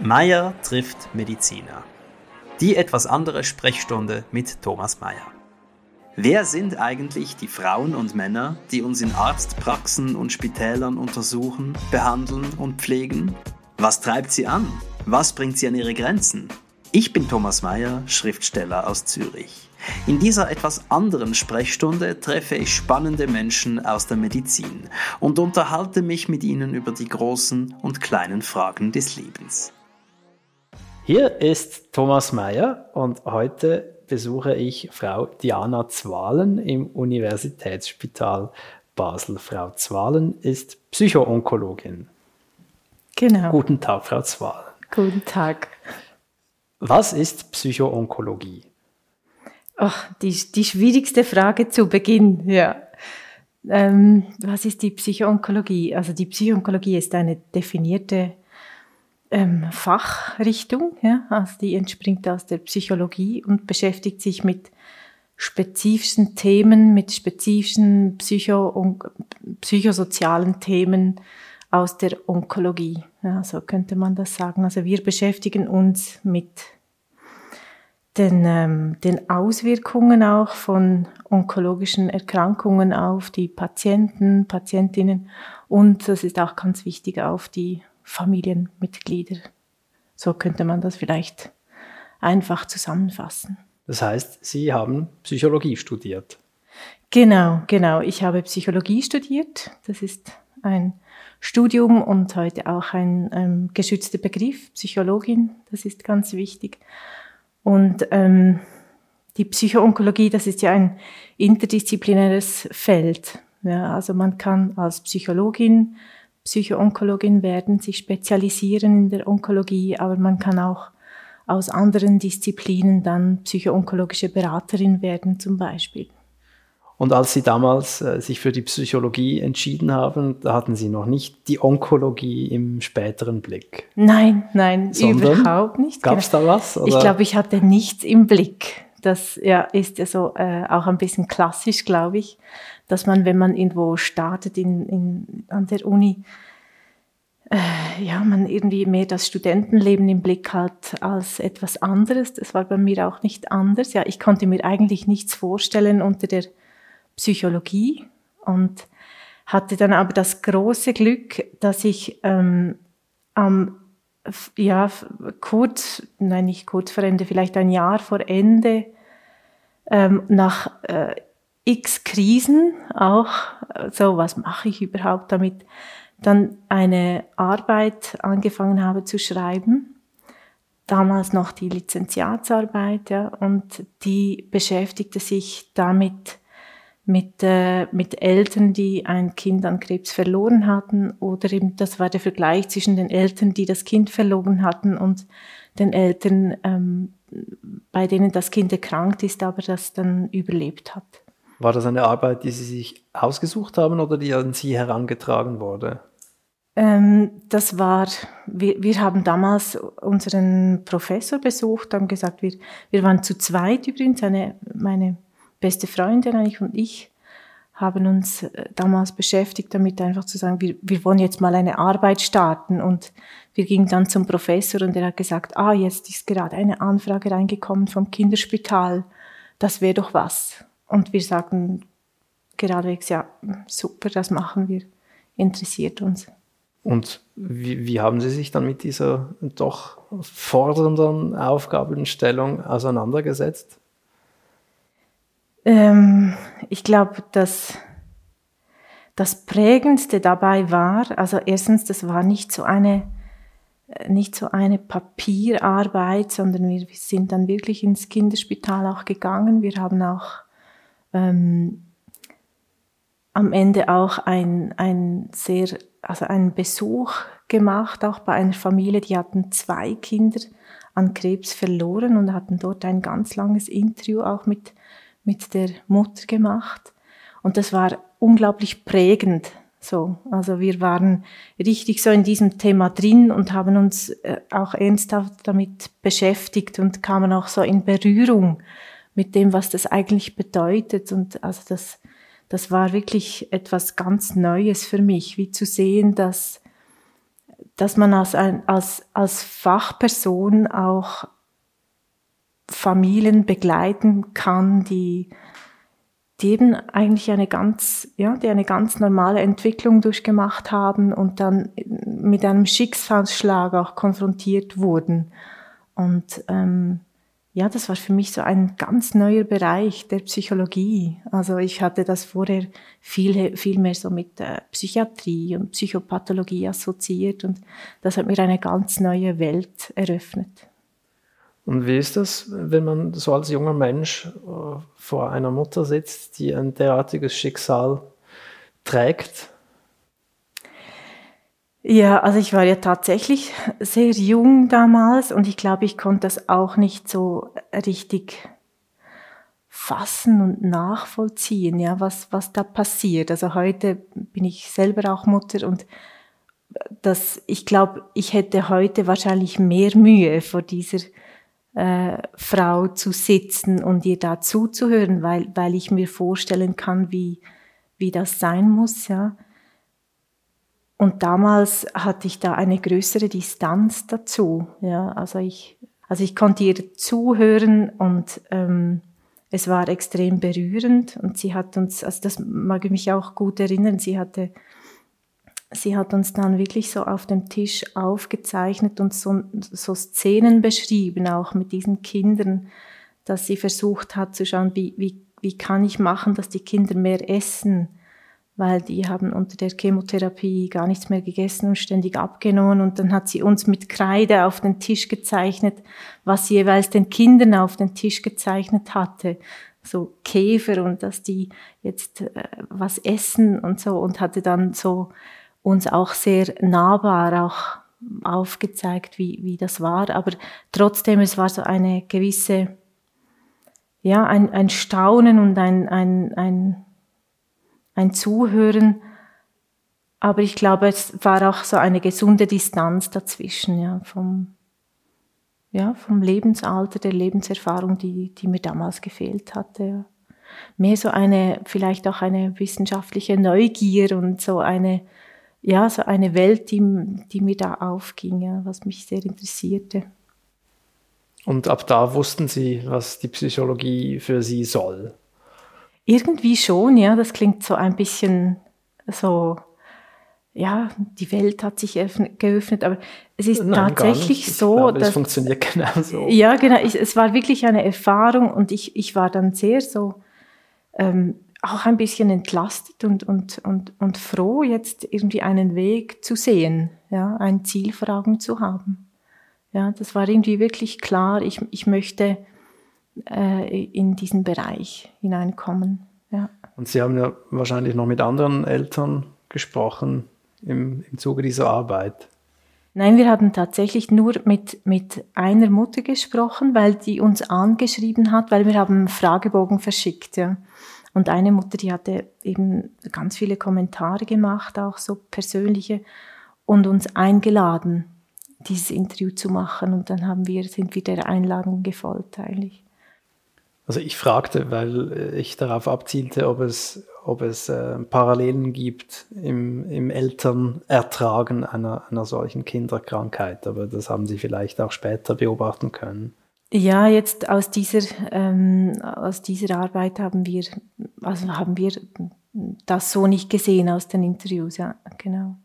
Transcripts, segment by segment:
Meier trifft Mediziner. Die etwas andere Sprechstunde mit Thomas Meier. Wer sind eigentlich die Frauen und Männer, die uns in Arztpraxen und Spitälern untersuchen, behandeln und pflegen? Was treibt sie an? Was bringt sie an ihre Grenzen? Ich bin Thomas Meier, Schriftsteller aus Zürich. In dieser etwas anderen Sprechstunde treffe ich spannende Menschen aus der Medizin und unterhalte mich mit ihnen über die großen und kleinen Fragen des Lebens. Hier ist Thomas Mayer und heute besuche ich Frau Diana Zwalen im Universitätsspital Basel. Frau Zwalen ist Psychoonkologin. Genau. Guten Tag, Frau Zwalen. Guten Tag. Was ist Psychoonkologie? Oh, die, die schwierigste Frage zu Beginn, ja. Ähm, was ist die Psychoonkologie? Also die Psychoonkologie ist eine definierte ähm, Fachrichtung, ja, also die entspringt aus der Psychologie und beschäftigt sich mit spezifischen Themen, mit spezifischen psycho und psychosozialen Themen aus der Onkologie. Ja, so könnte man das sagen. Also wir beschäftigen uns mit den, ähm, den Auswirkungen auch von onkologischen Erkrankungen auf die Patienten, Patientinnen und das ist auch ganz wichtig auf die Familienmitglieder. So könnte man das vielleicht einfach zusammenfassen. Das heißt, Sie haben Psychologie studiert. Genau, genau. Ich habe Psychologie studiert. Das ist ein Studium und heute auch ein ähm, geschützter Begriff, Psychologin. Das ist ganz wichtig. Und ähm, die Psychoonkologie, das ist ja ein interdisziplinäres Feld. Ja, also man kann als Psychologin Psychoonkologin werden, sich spezialisieren in der Onkologie, aber man kann auch aus anderen Disziplinen dann psychoonkologische Beraterin werden zum Beispiel. Und als Sie damals äh, sich für die Psychologie entschieden haben, da hatten Sie noch nicht die Onkologie im späteren Blick. Nein, nein, Sondern überhaupt nicht. Gab es da was? Oder? Ich glaube, ich hatte nichts im Blick. Das ja, ist ja so äh, auch ein bisschen klassisch, glaube ich dass man, wenn man irgendwo startet in, in, an der Uni, äh, ja, man irgendwie mehr das Studentenleben im Blick hat als etwas anderes. Das war bei mir auch nicht anders. Ja, ich konnte mir eigentlich nichts vorstellen unter der Psychologie und hatte dann aber das große Glück, dass ich ähm, am ja, kurz, nein, nicht kurz vor Ende, vielleicht ein Jahr vor Ende, ähm, nach äh, x Krisen auch, so was mache ich überhaupt damit, dann eine Arbeit angefangen habe zu schreiben, damals noch die Lizenziatsarbeit, ja, und die beschäftigte sich damit, mit, äh, mit Eltern, die ein Kind an Krebs verloren hatten, oder eben, das war der Vergleich zwischen den Eltern, die das Kind verloren hatten und den Eltern, ähm, bei denen das Kind erkrankt ist, aber das dann überlebt hat. War das eine Arbeit, die Sie sich ausgesucht haben oder die an Sie herangetragen wurde? Ähm, das war, wir, wir haben damals unseren Professor besucht, haben gesagt, wir, wir waren zu zweit übrigens, eine, meine beste Freundin eigentlich und ich haben uns äh, damals beschäftigt damit, einfach zu sagen, wir, wir wollen jetzt mal eine Arbeit starten. Und wir gingen dann zum Professor und er hat gesagt, ah, jetzt ist gerade eine Anfrage reingekommen vom Kinderspital, das wäre doch was. Und wir sagten geradewegs, ja, super, das machen wir, interessiert uns. Und wie, wie haben Sie sich dann mit dieser doch fordernden Aufgabenstellung auseinandergesetzt? Ähm, ich glaube, dass das Prägendste dabei war, also erstens, das war nicht so eine nicht so eine Papierarbeit, sondern wir sind dann wirklich ins Kinderspital auch gegangen. Wir haben auch ähm, am Ende auch ein, ein sehr, also einen Besuch gemacht, auch bei einer Familie, die hatten zwei Kinder an Krebs verloren und hatten dort ein ganz langes Interview auch mit, mit der Mutter gemacht. Und das war unglaublich prägend. So, also wir waren richtig so in diesem Thema drin und haben uns äh, auch ernsthaft damit beschäftigt und kamen auch so in Berührung mit dem, was das eigentlich bedeutet. Und also das, das war wirklich etwas ganz Neues für mich, wie zu sehen, dass, dass man als, ein, als, als Fachperson auch Familien begleiten kann, die, die eben eigentlich eine ganz, ja, die eine ganz normale Entwicklung durchgemacht haben und dann mit einem Schicksalsschlag auch konfrontiert wurden. Und ähm, ja, das war für mich so ein ganz neuer Bereich der Psychologie. Also ich hatte das vorher viel, viel mehr so mit äh, Psychiatrie und Psychopathologie assoziiert und das hat mir eine ganz neue Welt eröffnet. Und wie ist das, wenn man so als junger Mensch äh, vor einer Mutter sitzt, die ein derartiges Schicksal trägt? Ja, also ich war ja tatsächlich sehr jung damals und ich glaube, ich konnte das auch nicht so richtig fassen und nachvollziehen, ja, was, was da passiert. Also heute bin ich selber auch Mutter und das, ich glaube, ich hätte heute wahrscheinlich mehr Mühe vor dieser äh, Frau zu sitzen und ihr da zuzuhören, weil, weil ich mir vorstellen kann, wie, wie das sein muss, ja. Und damals hatte ich da eine größere Distanz dazu. Ja, also ich, also ich konnte ihr zuhören und ähm, es war extrem berührend. Und sie hat uns, also das mag ich mich auch gut erinnern, sie hatte, sie hat uns dann wirklich so auf dem Tisch aufgezeichnet und so, so Szenen beschrieben, auch mit diesen Kindern, dass sie versucht hat zu schauen, wie, wie, wie kann ich machen, dass die Kinder mehr essen weil die haben unter der Chemotherapie gar nichts mehr gegessen und ständig abgenommen. Und dann hat sie uns mit Kreide auf den Tisch gezeichnet, was sie jeweils den Kindern auf den Tisch gezeichnet hatte. So Käfer und dass die jetzt äh, was essen und so und hatte dann so uns auch sehr nahbar auch aufgezeigt, wie, wie das war. Aber trotzdem, es war so eine gewisse, ja, ein, ein Staunen und ein, ein, ein ein Zuhören. Aber ich glaube, es war auch so eine gesunde Distanz dazwischen, ja, vom, ja, vom Lebensalter, der Lebenserfahrung, die, die mir damals gefehlt hatte. Ja. Mehr so eine, vielleicht auch eine wissenschaftliche Neugier und so eine, ja, so eine Welt, die, die mir da aufging, ja, was mich sehr interessierte. Und ab da wussten Sie, was die Psychologie für Sie soll? Irgendwie schon, ja, das klingt so ein bisschen so, ja, die Welt hat sich geöffnet, aber es ist Nein, tatsächlich so, glaube, dass. Es funktioniert genau so. Ja, genau, ich, es war wirklich eine Erfahrung und ich, ich war dann sehr so, ähm, auch ein bisschen entlastet und, und, und, und froh, jetzt irgendwie einen Weg zu sehen, ja, ein Ziel vor Augen zu haben. Ja, das war irgendwie wirklich klar, ich, ich möchte äh, in diesen Bereich hineinkommen. Ja. Und Sie haben ja wahrscheinlich noch mit anderen Eltern gesprochen im, im Zuge dieser Arbeit. Nein, wir haben tatsächlich nur mit, mit einer Mutter gesprochen, weil die uns angeschrieben hat, weil wir haben einen Fragebogen verschickt. Ja. Und eine Mutter, die hatte eben ganz viele Kommentare gemacht, auch so persönliche, und uns eingeladen, dieses Interview zu machen. Und dann haben wir, sind wir der Einladung gefolgt eigentlich. Also ich fragte, weil äh, ich darauf abzielte, ob es, ob es äh, Parallelen gibt im, im Elternertragen einer, einer solchen Kinderkrankheit. Aber das haben Sie vielleicht auch später beobachten können. Ja, jetzt aus dieser, ähm, aus dieser Arbeit haben wir, also haben wir das so nicht gesehen aus den Interviews, ja, genau.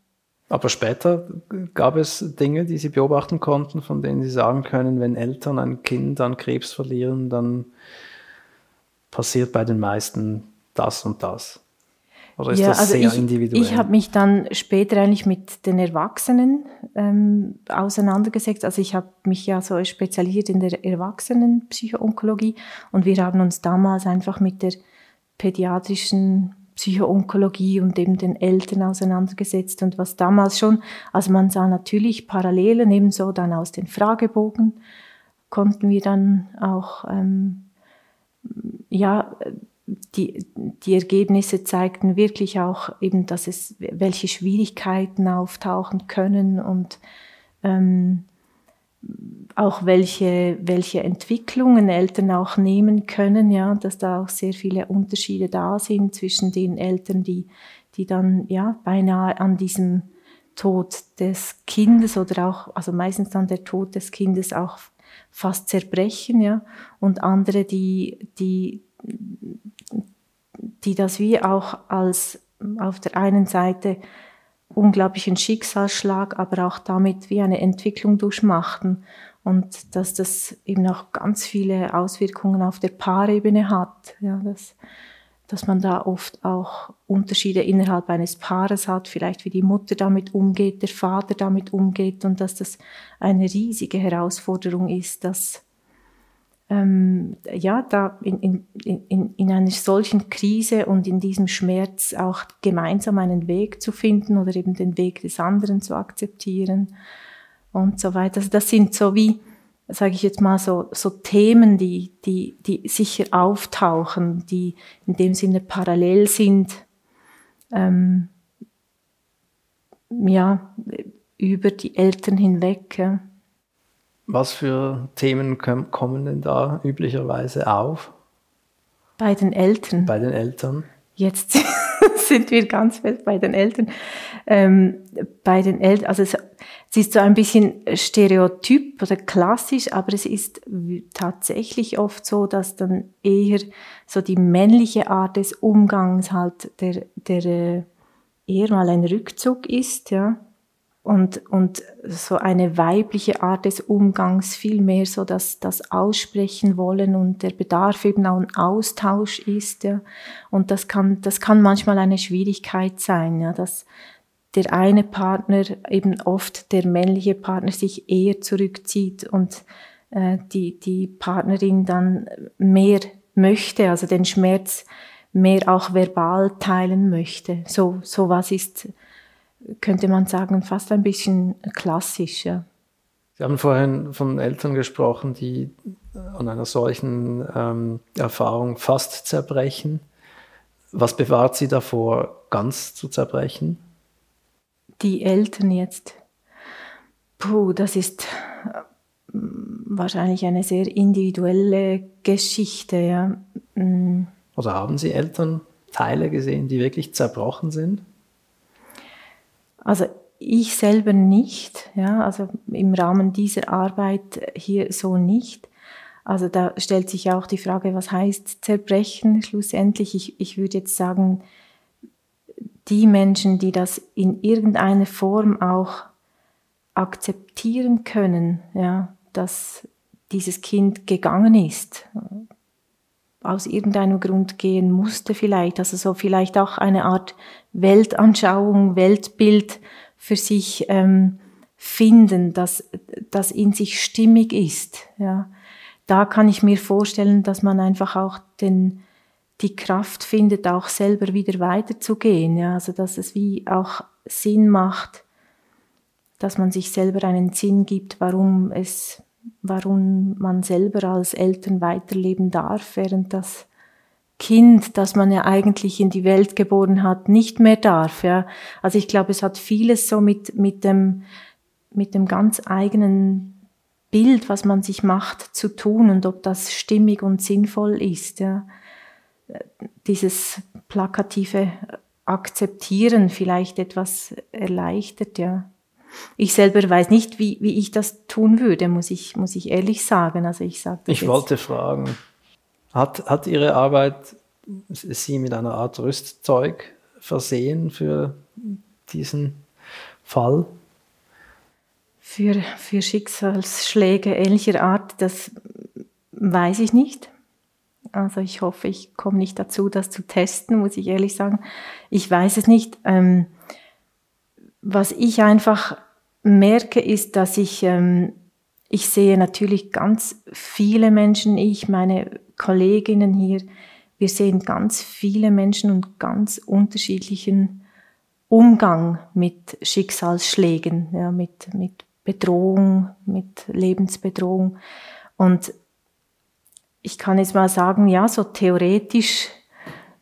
Aber später gab es Dinge, die Sie beobachten konnten, von denen Sie sagen können, wenn Eltern ein Kind an Krebs verlieren, dann passiert bei den meisten das und das? Oder ist ja, das also sehr ich, individuell? Ich habe mich dann später eigentlich mit den Erwachsenen ähm, auseinandergesetzt. Also ich habe mich ja so spezialisiert in der Erwachsenenpsychoonkologie und wir haben uns damals einfach mit der pädiatrischen Psychoonkologie und eben den Eltern auseinandergesetzt. Und was damals schon, also man sah natürlich Parallelen ebenso dann aus den Fragebogen konnten wir dann auch ähm, ja, die, die Ergebnisse zeigten wirklich auch eben, dass es, welche Schwierigkeiten auftauchen können und ähm, auch welche, welche Entwicklungen Eltern auch nehmen können, ja, dass da auch sehr viele Unterschiede da sind zwischen den Eltern, die, die dann ja beinahe an diesem Tod des Kindes oder auch, also meistens dann der Tod des Kindes auch fast zerbrechen, ja, und andere, die, die, die das wie auch als auf der einen Seite unglaublichen Schicksalsschlag, aber auch damit wie eine Entwicklung durchmachten und dass das eben auch ganz viele Auswirkungen auf der Paarebene hat, ja, dass, dass man da oft auch Unterschiede innerhalb eines Paares hat, vielleicht wie die Mutter damit umgeht, der Vater damit umgeht und dass das eine riesige Herausforderung ist, dass ähm, ja, da in, in, in, in einer solchen Krise und in diesem Schmerz auch gemeinsam einen Weg zu finden oder eben den Weg des anderen zu akzeptieren und so weiter. Also das sind so wie, sage ich jetzt mal, so, so Themen, die, die, die sicher auftauchen, die in dem Sinne parallel sind, ähm, ja, über die Eltern hinweg. Ja. Was für Themen kommen denn da üblicherweise auf? Bei den Eltern. Bei den Eltern. Jetzt sind wir ganz fest bei den Eltern. Ähm, bei den Eltern, also es, es, ist so ein bisschen stereotyp oder klassisch, aber es ist tatsächlich oft so, dass dann eher so die männliche Art des Umgangs halt der, der äh, eher mal ein Rückzug ist, ja und, und so eine weibliche Art des Umgangs vielmehr so, dass das Aussprechen wollen und der Bedarf eben auch ein Austausch ist. Ja. Und das kann, das kann manchmal eine Schwierigkeit sein, ja, dass der eine Partner, eben oft der männliche Partner, sich eher zurückzieht und äh, die, die Partnerin dann mehr möchte, also den Schmerz mehr auch verbal teilen möchte. So, so was ist könnte man sagen, fast ein bisschen klassisch. Ja. Sie haben vorhin von Eltern gesprochen, die an einer solchen ähm, Erfahrung fast zerbrechen. Was bewahrt Sie davor, ganz zu zerbrechen? Die Eltern jetzt. Puh, das ist äh, wahrscheinlich eine sehr individuelle Geschichte. Ja. Mm. Oder haben Sie Elternteile gesehen, die wirklich zerbrochen sind? Also ich selber nicht, ja, also im Rahmen dieser Arbeit hier so nicht. Also da stellt sich auch die Frage, was heißt zerbrechen schlussendlich? Ich, ich würde jetzt sagen, die Menschen, die das in irgendeiner Form auch akzeptieren können, ja, dass dieses Kind gegangen ist, aus irgendeinem Grund gehen musste vielleicht, also so vielleicht auch eine Art Weltanschauung, Weltbild für sich ähm, finden, dass das in sich stimmig ist. Ja, da kann ich mir vorstellen, dass man einfach auch den die Kraft findet, auch selber wieder weiterzugehen. Ja, also dass es wie auch Sinn macht, dass man sich selber einen Sinn gibt, warum es warum man selber als Eltern weiterleben darf, während das Kind, das man ja eigentlich in die Welt geboren hat, nicht mehr darf. Ja. Also ich glaube, es hat vieles so mit, mit, dem, mit dem ganz eigenen Bild, was man sich macht, zu tun und ob das stimmig und sinnvoll ist. Ja. Dieses plakative Akzeptieren vielleicht etwas erleichtert, ja. Ich selber weiß nicht, wie, wie ich das tun würde, muss ich, muss ich ehrlich sagen. Also ich sage Ich wollte fragen, hat, hat Ihre Arbeit Sie mit einer Art Rüstzeug versehen für diesen Fall? Für, für Schicksalsschläge ähnlicher Art, das weiß ich nicht. Also ich hoffe, ich komme nicht dazu, das zu testen, muss ich ehrlich sagen. Ich weiß es nicht. Ähm, was ich einfach merke, ist, dass ich, ähm, ich sehe natürlich ganz viele Menschen, ich, meine Kolleginnen hier, wir sehen ganz viele Menschen und ganz unterschiedlichen Umgang mit Schicksalsschlägen, ja, mit, mit Bedrohung, mit Lebensbedrohung. Und ich kann jetzt mal sagen, ja, so theoretisch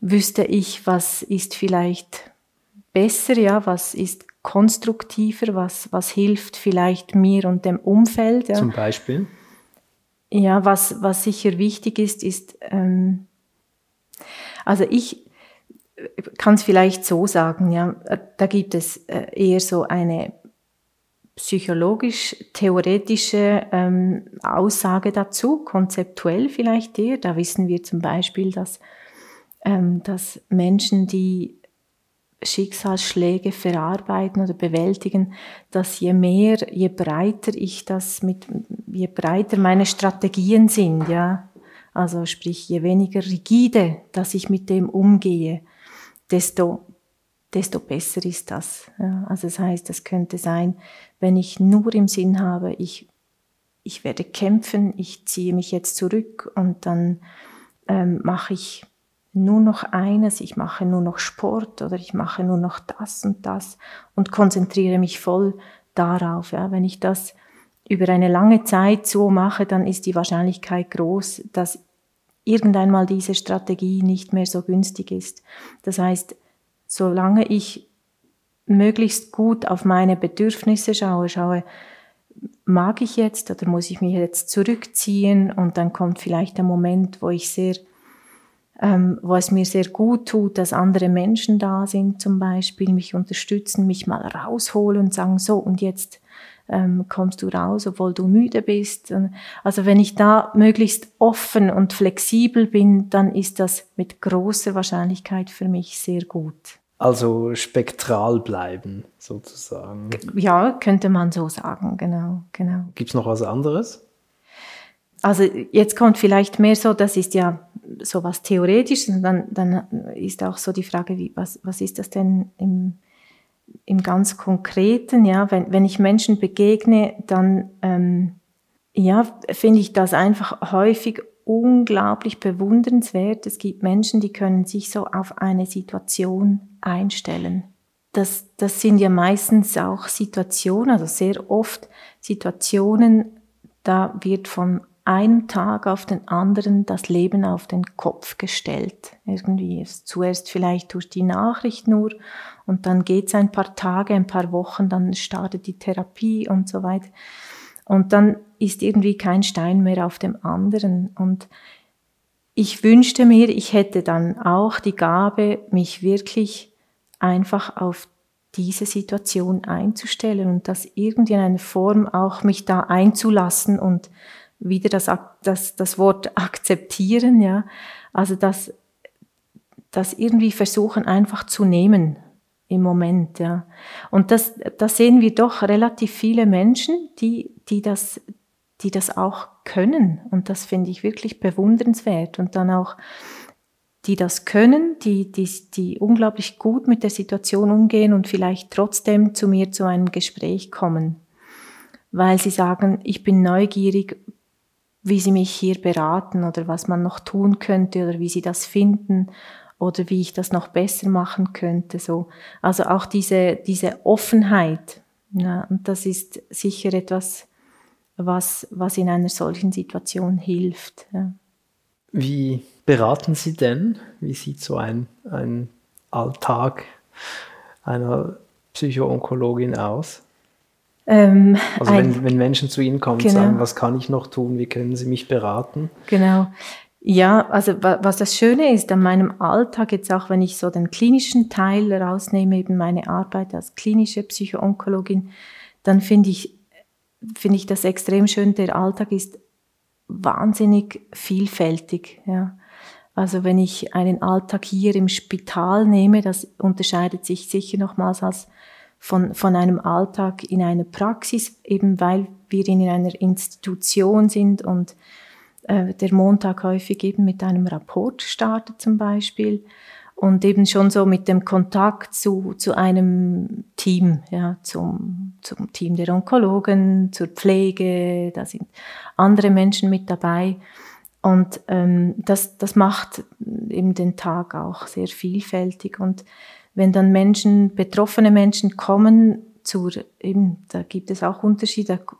wüsste ich, was ist vielleicht besser, ja, was ist konstruktiver, was, was hilft vielleicht mir und dem Umfeld. Ja. Zum Beispiel? Ja, was, was sicher wichtig ist, ist, ähm, also ich, kann es vielleicht so sagen, ja, da gibt es äh, eher so eine psychologisch-theoretische ähm, Aussage dazu, konzeptuell vielleicht eher. Da wissen wir zum Beispiel, dass, ähm, dass Menschen, die Schicksalsschläge verarbeiten oder bewältigen, dass je mehr, je breiter ich das mit, je breiter meine Strategien sind, ja, also sprich, je weniger rigide, dass ich mit dem umgehe, desto, desto besser ist das. Ja. Also das heißt, es könnte sein, wenn ich nur im Sinn habe, ich, ich werde kämpfen, ich ziehe mich jetzt zurück und dann ähm, mache ich nur noch eines, ich mache nur noch Sport oder ich mache nur noch das und das und konzentriere mich voll darauf. Ja. Wenn ich das über eine lange Zeit so mache, dann ist die Wahrscheinlichkeit groß, dass irgendeinmal diese Strategie nicht mehr so günstig ist. Das heißt, solange ich möglichst gut auf meine Bedürfnisse schaue, schaue, mag ich jetzt oder muss ich mich jetzt zurückziehen und dann kommt vielleicht der Moment, wo ich sehr, ähm, wo es mir sehr gut tut, dass andere Menschen da sind zum Beispiel, mich unterstützen, mich mal rausholen und sagen, so und jetzt ähm, kommst du raus, obwohl du müde bist. Also wenn ich da möglichst offen und flexibel bin, dann ist das mit großer Wahrscheinlichkeit für mich sehr gut. Also spektral bleiben, sozusagen. Ja, könnte man so sagen, genau, genau. Gibt es noch was anderes? Also jetzt kommt vielleicht mehr so, das ist ja so was Theoretisches und dann, dann ist auch so die Frage, wie, was, was ist das denn im, im ganz Konkreten, ja, wenn, wenn ich Menschen begegne, dann ähm, ja, finde ich das einfach häufig unglaublich bewundernswert. Es gibt Menschen, die können sich so auf eine Situation einstellen. Das, das sind ja meistens auch Situationen, also sehr oft Situationen, da wird von einem Tag auf den anderen das Leben auf den Kopf gestellt. Irgendwie ist zuerst vielleicht durch die Nachricht nur und dann geht es ein paar Tage, ein paar Wochen, dann startet die Therapie und so weiter. Und dann ist irgendwie kein Stein mehr auf dem anderen. Und ich wünschte mir, ich hätte dann auch die Gabe, mich wirklich einfach auf diese Situation einzustellen und das irgendwie in einer Form auch mich da einzulassen und wieder das, das, das Wort akzeptieren, ja. Also das, das irgendwie versuchen einfach zu nehmen im Moment, ja. Und das, das sehen wir doch relativ viele Menschen, die, die das, die das auch können. Und das finde ich wirklich bewundernswert. Und dann auch, die das können, die, die, die unglaublich gut mit der Situation umgehen und vielleicht trotzdem zu mir zu einem Gespräch kommen. Weil sie sagen, ich bin neugierig, wie sie mich hier beraten oder was man noch tun könnte oder wie sie das finden oder wie ich das noch besser machen könnte. So. Also auch diese, diese Offenheit. Ja, und das ist sicher etwas, was, was in einer solchen Situation hilft. Ja. Wie beraten Sie denn? Wie sieht so ein, ein Alltag einer Psychoonkologin aus? Ähm, also wenn, wenn Menschen zu Ihnen kommen und genau. sagen, was kann ich noch tun, wie können Sie mich beraten? Genau. Ja, also was das Schöne ist an meinem Alltag, jetzt auch wenn ich so den klinischen Teil rausnehme, eben meine Arbeit als klinische Psychoonkologin, dann finde ich, finde ich das extrem schön. Der Alltag ist wahnsinnig vielfältig, ja. Also wenn ich einen Alltag hier im Spital nehme, das unterscheidet sich sicher nochmals als von, von einem Alltag in einer Praxis, eben weil wir in einer Institution sind und äh, der Montag häufig eben mit einem Rapport startet zum Beispiel und eben schon so mit dem Kontakt zu, zu einem Team, ja, zum, zum Team der Onkologen, zur Pflege, da sind andere Menschen mit dabei. Und ähm, das, das macht eben den Tag auch sehr vielfältig. Und wenn dann Menschen, betroffene Menschen kommen, zur, eben, da gibt es auch Unterschiede, da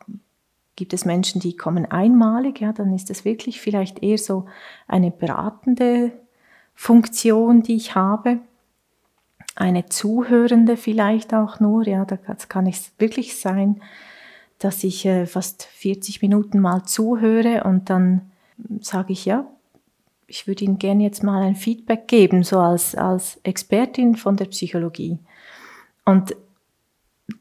gibt es Menschen, die kommen einmalig, ja, dann ist das wirklich vielleicht eher so eine beratende Funktion, die ich habe. Eine zuhörende vielleicht auch nur, ja, da kann es wirklich sein, dass ich äh, fast 40 Minuten mal zuhöre und dann sage ich, ja, ich würde Ihnen gerne jetzt mal ein Feedback geben, so als, als Expertin von der Psychologie. Und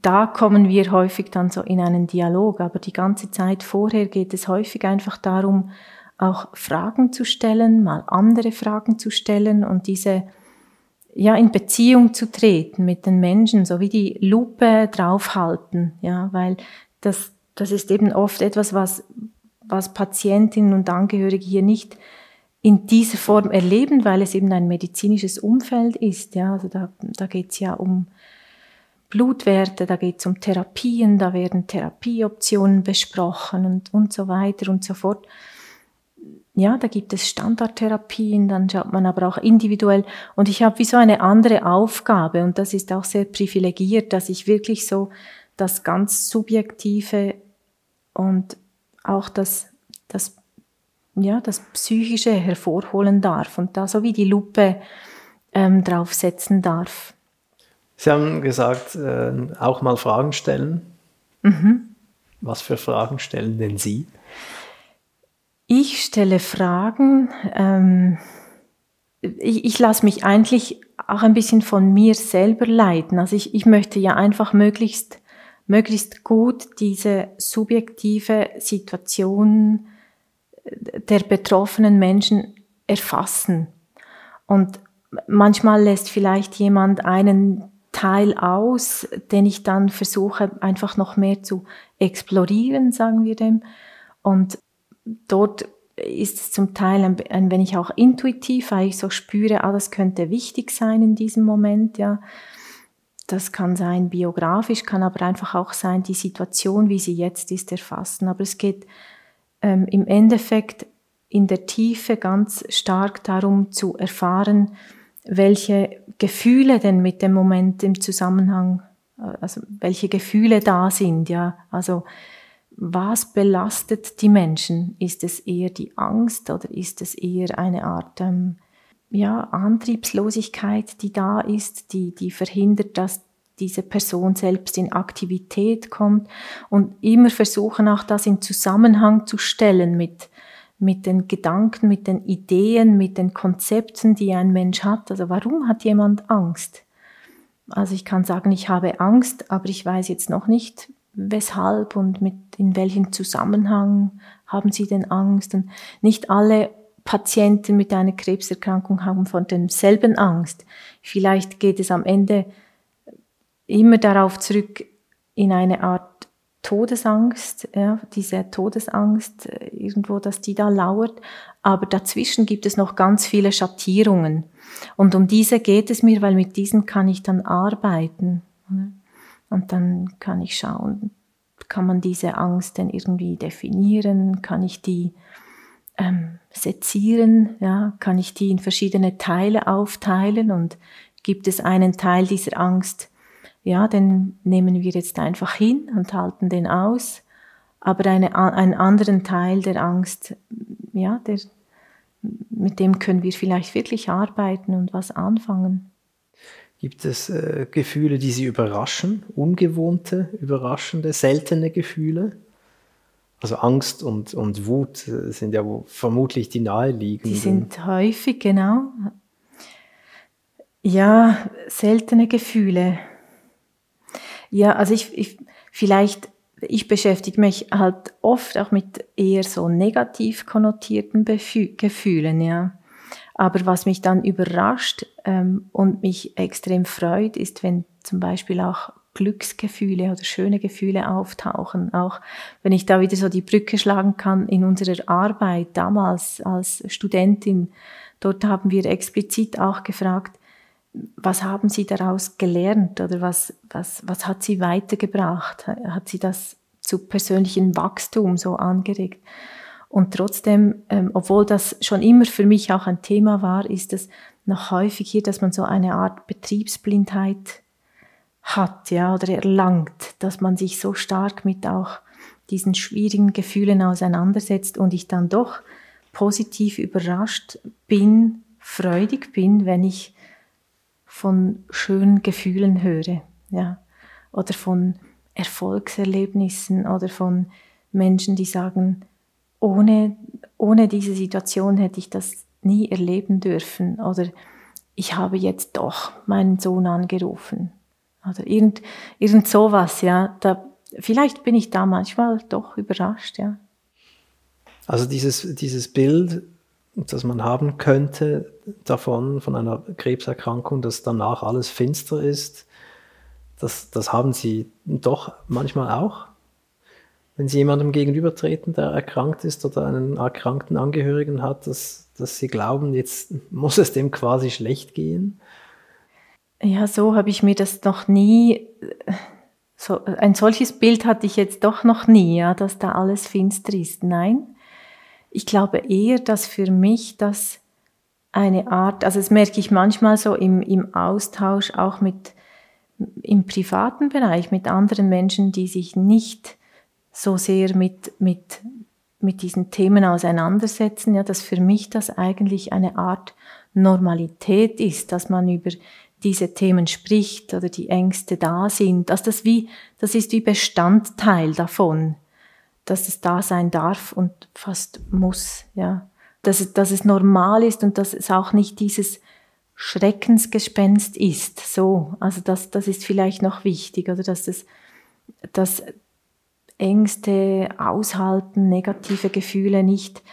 da kommen wir häufig dann so in einen Dialog, aber die ganze Zeit vorher geht es häufig einfach darum, auch Fragen zu stellen, mal andere Fragen zu stellen und diese ja in Beziehung zu treten mit den Menschen, so wie die Lupe draufhalten, ja, weil das das ist eben oft etwas, was was Patientinnen und Angehörige hier nicht in dieser Form erleben, weil es eben ein medizinisches Umfeld ist. Ja, also da, da geht es ja um Blutwerte, da geht es um Therapien, da werden Therapieoptionen besprochen und, und so weiter und so fort. Ja, da gibt es Standardtherapien, dann schaut man aber auch individuell. Und ich habe wie so eine andere Aufgabe und das ist auch sehr privilegiert, dass ich wirklich so das ganz Subjektive und auch das, das, ja, das Psychische hervorholen darf und da so wie die Lupe ähm, draufsetzen darf. Sie haben gesagt, äh, auch mal Fragen stellen. Mhm. Was für Fragen stellen denn Sie? Ich stelle Fragen. Ähm, ich, ich lasse mich eigentlich auch ein bisschen von mir selber leiten. Also ich, ich möchte ja einfach möglichst möglichst gut diese subjektive Situation der betroffenen Menschen erfassen. Und manchmal lässt vielleicht jemand einen Teil aus, den ich dann versuche einfach noch mehr zu explorieren, sagen wir dem. Und dort ist es zum Teil ein, ein wenig auch intuitiv, weil ich so spüre, ah, das könnte wichtig sein in diesem Moment, ja. Das kann sein biografisch, kann aber einfach auch sein, die Situation, wie sie jetzt ist, erfassen. Aber es geht ähm, im Endeffekt in der Tiefe ganz stark darum zu erfahren, welche Gefühle denn mit dem Moment im Zusammenhang, äh, also welche Gefühle da sind, ja. Also, was belastet die Menschen? Ist es eher die Angst oder ist es eher eine Art ähm, ja, Antriebslosigkeit, die da ist, die, die verhindert, dass diese Person selbst in Aktivität kommt und immer versuchen auch das in Zusammenhang zu stellen mit, mit den Gedanken, mit den Ideen, mit den Konzepten, die ein Mensch hat. Also warum hat jemand Angst? Also ich kann sagen, ich habe Angst, aber ich weiß jetzt noch nicht, weshalb und mit in welchem Zusammenhang haben Sie denn Angst? Und nicht alle Patienten mit einer Krebserkrankung haben von demselben Angst. Vielleicht geht es am Ende immer darauf zurück in eine Art Todesangst, ja, diese Todesangst äh, irgendwo, dass die da lauert. Aber dazwischen gibt es noch ganz viele Schattierungen. Und um diese geht es mir, weil mit diesen kann ich dann arbeiten. Und dann kann ich schauen, kann man diese Angst denn irgendwie definieren? Kann ich die ähm, sezieren, ja, kann ich die in verschiedene Teile aufteilen und gibt es einen Teil dieser Angst, ja, den nehmen wir jetzt einfach hin und halten den aus, aber eine, einen anderen Teil der Angst, ja, der, mit dem können wir vielleicht wirklich arbeiten und was anfangen. Gibt es äh, Gefühle, die Sie überraschen, ungewohnte, überraschende, seltene Gefühle? Also Angst und, und Wut äh, sind ja vermutlich die naheliegenden. Die sind häufig, genau. Ja, seltene Gefühle. Ja, also ich, ich vielleicht, ich beschäftige mich halt oft auch mit eher so negativ konnotierten Befü Gefühlen, ja. Aber was mich dann überrascht ähm, und mich extrem freut, ist, wenn zum Beispiel auch Glücksgefühle oder schöne Gefühle auftauchen. Auch wenn ich da wieder so die Brücke schlagen kann in unserer Arbeit damals als Studentin. Dort haben wir explizit auch gefragt, was haben Sie daraus gelernt oder was, was, was hat Sie weitergebracht? Hat Sie das zu persönlichem Wachstum so angeregt? Und trotzdem, ähm, obwohl das schon immer für mich auch ein Thema war, ist es noch häufig hier, dass man so eine Art Betriebsblindheit hat, ja, oder erlangt, dass man sich so stark mit auch diesen schwierigen Gefühlen auseinandersetzt und ich dann doch positiv überrascht bin, freudig bin, wenn ich von schönen Gefühlen höre, ja, oder von Erfolgserlebnissen oder von Menschen, die sagen, ohne, ohne diese Situation hätte ich das nie erleben dürfen oder ich habe jetzt doch meinen Sohn angerufen oder irgend, irgend sowas, ja. Da, vielleicht bin ich da manchmal doch überrascht, ja. Also dieses, dieses Bild, das man haben könnte davon, von einer Krebserkrankung, dass danach alles finster ist, das, das haben Sie doch manchmal auch? Wenn Sie jemandem gegenübertreten, der erkrankt ist oder einen erkrankten Angehörigen hat, dass, dass Sie glauben, jetzt muss es dem quasi schlecht gehen? Ja, so habe ich mir das noch nie, so, ein solches Bild hatte ich jetzt doch noch nie, ja, dass da alles finster ist. Nein, ich glaube eher, dass für mich das eine Art, also das merke ich manchmal so im, im Austausch auch mit im privaten Bereich mit anderen Menschen, die sich nicht so sehr mit, mit, mit diesen Themen auseinandersetzen, ja, dass für mich das eigentlich eine Art Normalität ist, dass man über diese Themen spricht oder die Ängste da sind, dass das wie, das ist wie Bestandteil davon, dass es da sein darf und fast muss, ja. Dass es, dass es normal ist und dass es auch nicht dieses Schreckensgespenst ist. So, also das, das ist vielleicht noch wichtig, oder dass das, dass Ängste aushalten, negative Gefühle nicht,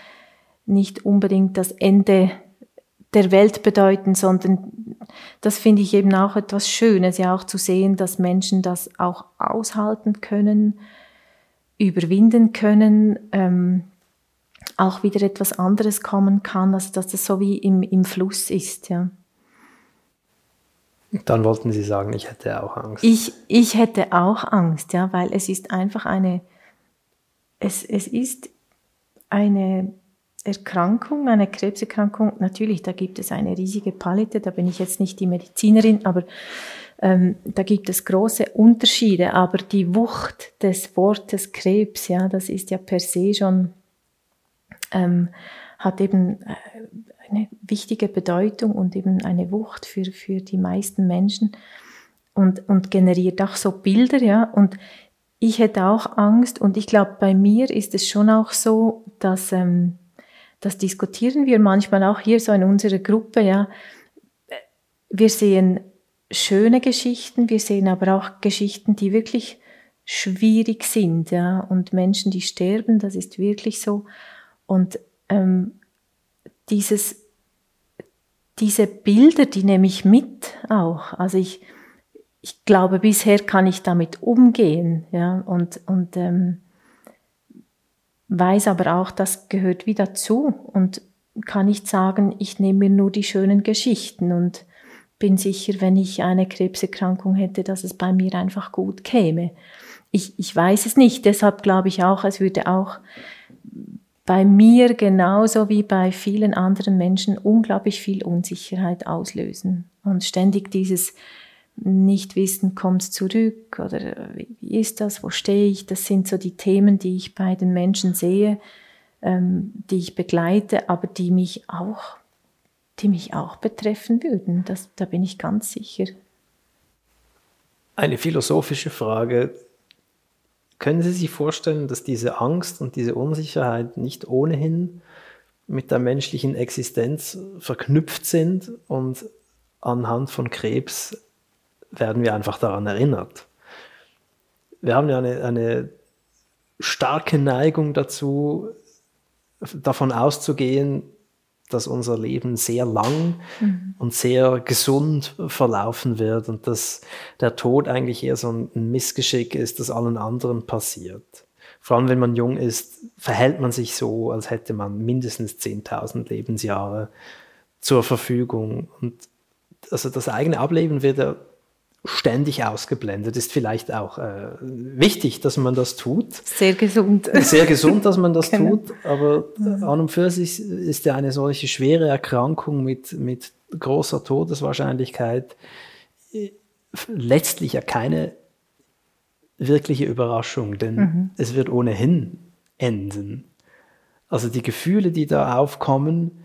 nicht unbedingt das Ende der Welt bedeuten, sondern das finde ich eben auch etwas Schönes, ja auch zu sehen, dass Menschen das auch aushalten können, überwinden können, ähm, auch wieder etwas anderes kommen kann, also dass das so wie im, im Fluss ist, ja. Dann wollten Sie sagen, ich hätte auch Angst. Ich, ich hätte auch Angst, ja, weil es ist einfach eine, es, es ist eine Erkrankung, eine Krebserkrankung. Natürlich, da gibt es eine riesige Palette, da bin ich jetzt nicht die Medizinerin, aber ähm, da gibt es große Unterschiede. Aber die Wucht des Wortes Krebs, ja, das ist ja per se schon, ähm, hat eben äh, eine wichtige Bedeutung und eben eine Wucht für, für die meisten Menschen und, und generiert auch so Bilder, ja. Und ich hätte auch Angst und ich glaube, bei mir ist es schon auch so, dass, ähm, das diskutieren wir manchmal auch hier so in unserer Gruppe, ja. Wir sehen schöne Geschichten, wir sehen aber auch Geschichten, die wirklich schwierig sind, ja. Und Menschen, die sterben, das ist wirklich so. Und ähm, dieses, diese Bilder, die nehme ich mit auch. Also ich, ich glaube, bisher kann ich damit umgehen, ja, und, und ähm, weiß aber auch, das gehört wieder dazu und kann nicht sagen, ich nehme mir nur die schönen Geschichten und bin sicher, wenn ich eine Krebserkrankung hätte, dass es bei mir einfach gut käme. Ich, ich weiß es nicht, deshalb glaube ich auch, es würde auch bei mir genauso wie bei vielen anderen Menschen unglaublich viel Unsicherheit auslösen. Und ständig dieses Nichtwissen kommt zurück oder wie ist das, wo stehe ich, das sind so die Themen, die ich bei den Menschen sehe, ähm, die ich begleite, aber die mich auch, die mich auch betreffen würden. Das, da bin ich ganz sicher. Eine philosophische Frage können Sie sich vorstellen, dass diese Angst und diese Unsicherheit nicht ohnehin mit der menschlichen Existenz verknüpft sind und anhand von Krebs werden wir einfach daran erinnert. Wir haben ja eine, eine starke Neigung dazu, davon auszugehen, dass unser Leben sehr lang mhm. und sehr gesund verlaufen wird und dass der Tod eigentlich eher so ein Missgeschick ist, das allen anderen passiert. Vor allem, wenn man jung ist, verhält man sich so, als hätte man mindestens 10.000 Lebensjahre zur Verfügung. Und also das eigene Ableben wird ja ständig ausgeblendet. Ist vielleicht auch äh, wichtig, dass man das tut. Sehr gesund. Sehr gesund, dass man das genau. tut. Aber an und für sich ist ja eine solche schwere Erkrankung mit, mit großer Todeswahrscheinlichkeit äh, letztlich ja keine wirkliche Überraschung, denn mhm. es wird ohnehin enden. Also die Gefühle, die da aufkommen,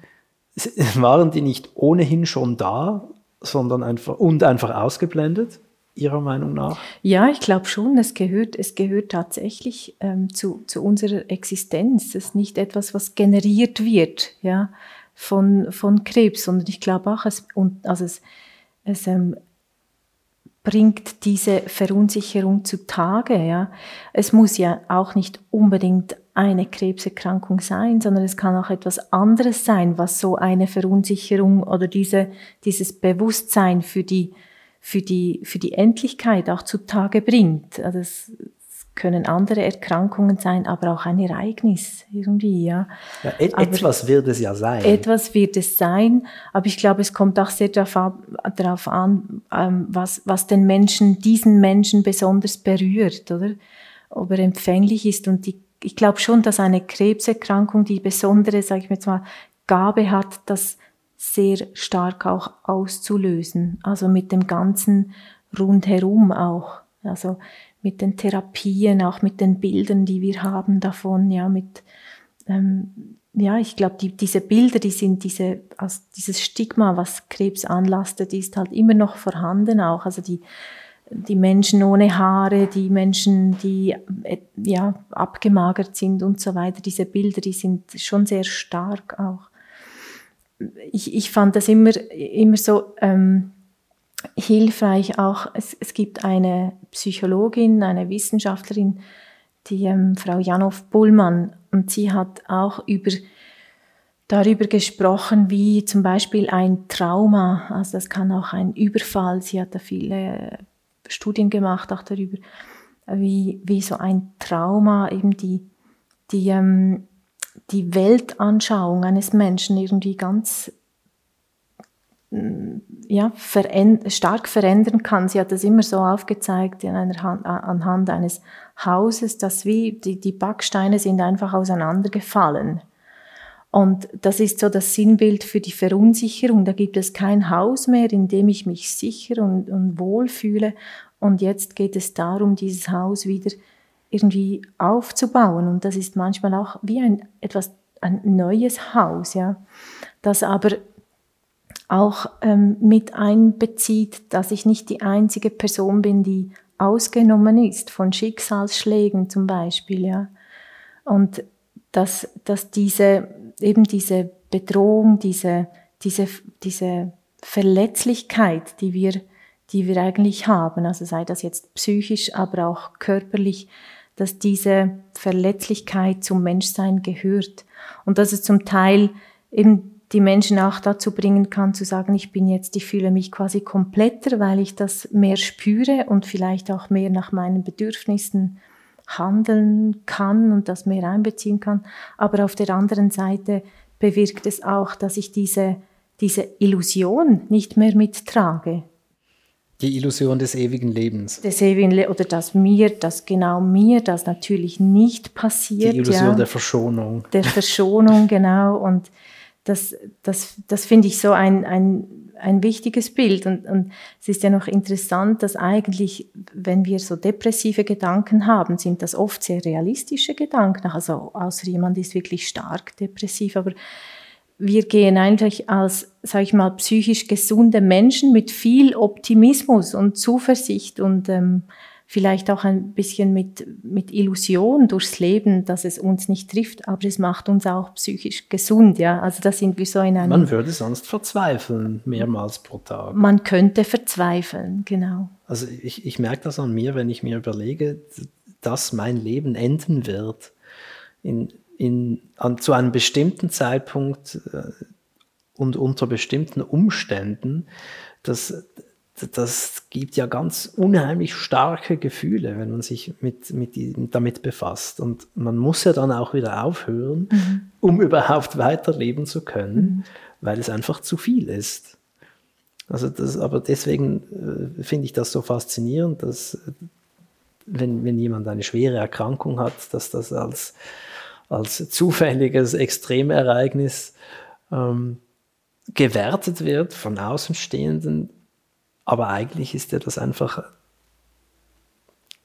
waren die nicht ohnehin schon da sondern einfach und einfach ausgeblendet, Ihrer Meinung nach? Ja, ich glaube schon, es gehört, es gehört tatsächlich ähm, zu, zu unserer Existenz. Es ist nicht etwas, was generiert wird, ja, von, von Krebs, sondern ich glaube auch, es, und, also es, es ähm, bringt diese Verunsicherung zutage. Ja. Es muss ja auch nicht unbedingt eine Krebserkrankung sein, sondern es kann auch etwas anderes sein, was so eine Verunsicherung oder diese, dieses Bewusstsein für die, für die, für die Endlichkeit auch zutage bringt. Also es, können andere Erkrankungen sein, aber auch ein Ereignis irgendwie, ja. ja et aber etwas wird es ja sein. Etwas wird es sein, aber ich glaube, es kommt auch sehr darauf, an, ähm, was, was den Menschen, diesen Menschen besonders berührt, oder? Ob er empfänglich ist und die, ich glaube schon, dass eine Krebserkrankung die besondere, sage ich jetzt mal, Gabe hat, das sehr stark auch auszulösen. Also mit dem ganzen rundherum auch. Also mit den Therapien, auch mit den Bildern, die wir haben davon, ja, mit, ähm, ja, ich glaube, die, diese Bilder, die sind diese, also dieses Stigma, was Krebs anlastet, ist halt immer noch vorhanden auch. Also die, die Menschen ohne Haare, die Menschen, die äh, ja, abgemagert sind und so weiter, diese Bilder, die sind schon sehr stark auch. Ich, ich fand das immer, immer so, ähm, hilfreich auch, es, es gibt eine Psychologin, eine Wissenschaftlerin, die ähm, Frau Janov Bullmann, und sie hat auch über, darüber gesprochen, wie zum Beispiel ein Trauma, also das kann auch ein Überfall, sie hat da viele Studien gemacht auch darüber, wie, wie so ein Trauma eben die, die, ähm, die Weltanschauung eines Menschen irgendwie ganz ja, veränd stark verändern kann. Sie hat das immer so aufgezeigt in einer Hand, anhand eines Hauses, dass wie die, die Backsteine sind einfach auseinandergefallen. Und das ist so das Sinnbild für die Verunsicherung. Da gibt es kein Haus mehr, in dem ich mich sicher und, und wohl fühle. Und jetzt geht es darum, dieses Haus wieder irgendwie aufzubauen. Und das ist manchmal auch wie ein etwas ein neues Haus, ja, das aber auch ähm, mit einbezieht, dass ich nicht die einzige Person bin, die ausgenommen ist von Schicksalsschlägen zum Beispiel, ja. Und dass, dass diese, eben diese Bedrohung, diese, diese, diese Verletzlichkeit, die wir, die wir eigentlich haben, also sei das jetzt psychisch, aber auch körperlich, dass diese Verletzlichkeit zum Menschsein gehört. Und dass es zum Teil eben die Menschen auch dazu bringen kann, zu sagen, ich bin jetzt, ich fühle mich quasi kompletter, weil ich das mehr spüre und vielleicht auch mehr nach meinen Bedürfnissen handeln kann und das mehr einbeziehen kann. Aber auf der anderen Seite bewirkt es auch, dass ich diese, diese Illusion nicht mehr mittrage. Die Illusion des ewigen Lebens. Des ewigen Le oder dass mir, dass genau mir das natürlich nicht passiert. Die Illusion ja. der Verschonung. Der Verschonung, genau. Und das, das, das finde ich so ein, ein, ein wichtiges Bild. Und, und es ist ja noch interessant, dass eigentlich, wenn wir so depressive Gedanken haben, sind das oft sehr realistische Gedanken. Also außer jemand ist wirklich stark depressiv, aber wir gehen eigentlich als, sage ich mal, psychisch gesunde Menschen mit viel Optimismus und Zuversicht und ähm, vielleicht auch ein bisschen mit, mit Illusion durchs Leben, dass es uns nicht trifft, aber es macht uns auch psychisch gesund, ja. Also da sind wir so in einem... Man würde sonst verzweifeln, mehrmals pro Tag. Man könnte verzweifeln, genau. Also ich, ich merke das an mir, wenn ich mir überlege, dass mein Leben enden wird, in, in, an, zu einem bestimmten Zeitpunkt äh, und unter bestimmten Umständen, dass das gibt ja ganz unheimlich starke Gefühle, wenn man sich mit, mit, damit befasst. Und man muss ja dann auch wieder aufhören, mhm. um überhaupt weiterleben zu können, mhm. weil es einfach zu viel ist. Also das, aber deswegen äh, finde ich das so faszinierend, dass wenn, wenn jemand eine schwere Erkrankung hat, dass das als, als zufälliges Extremereignis ähm, gewertet wird von Außenstehenden aber eigentlich ist ja das einfach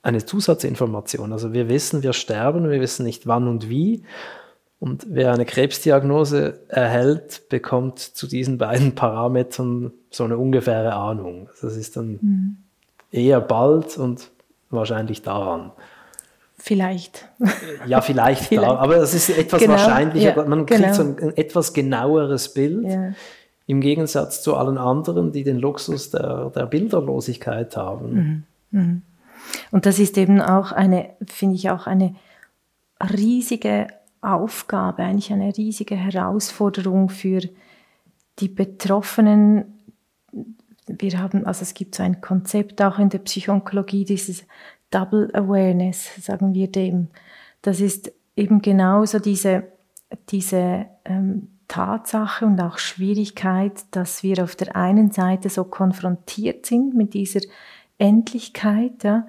eine Zusatzinformation. Also wir wissen, wir sterben, wir wissen nicht wann und wie. Und wer eine Krebsdiagnose erhält, bekommt zu diesen beiden Parametern so eine ungefähre Ahnung. Das ist dann mhm. eher bald und wahrscheinlich daran. Vielleicht. Ja, vielleicht, vielleicht. aber es ist etwas genau, wahrscheinlicher. Ja, man kriegt genau. so ein, ein, etwas genaueres Bild. Ja. Im Gegensatz zu allen anderen, die den Luxus der, der Bilderlosigkeit haben. Mhm. Mhm. Und das ist eben auch eine, finde ich, auch eine riesige Aufgabe, eigentlich eine riesige Herausforderung für die Betroffenen. Wir haben, also es gibt so ein Konzept auch in der Psychoonkologie, dieses Double Awareness, sagen wir dem. Das ist eben genauso diese, diese ähm, Tatsache und auch Schwierigkeit, dass wir auf der einen Seite so konfrontiert sind mit dieser Endlichkeit, ja,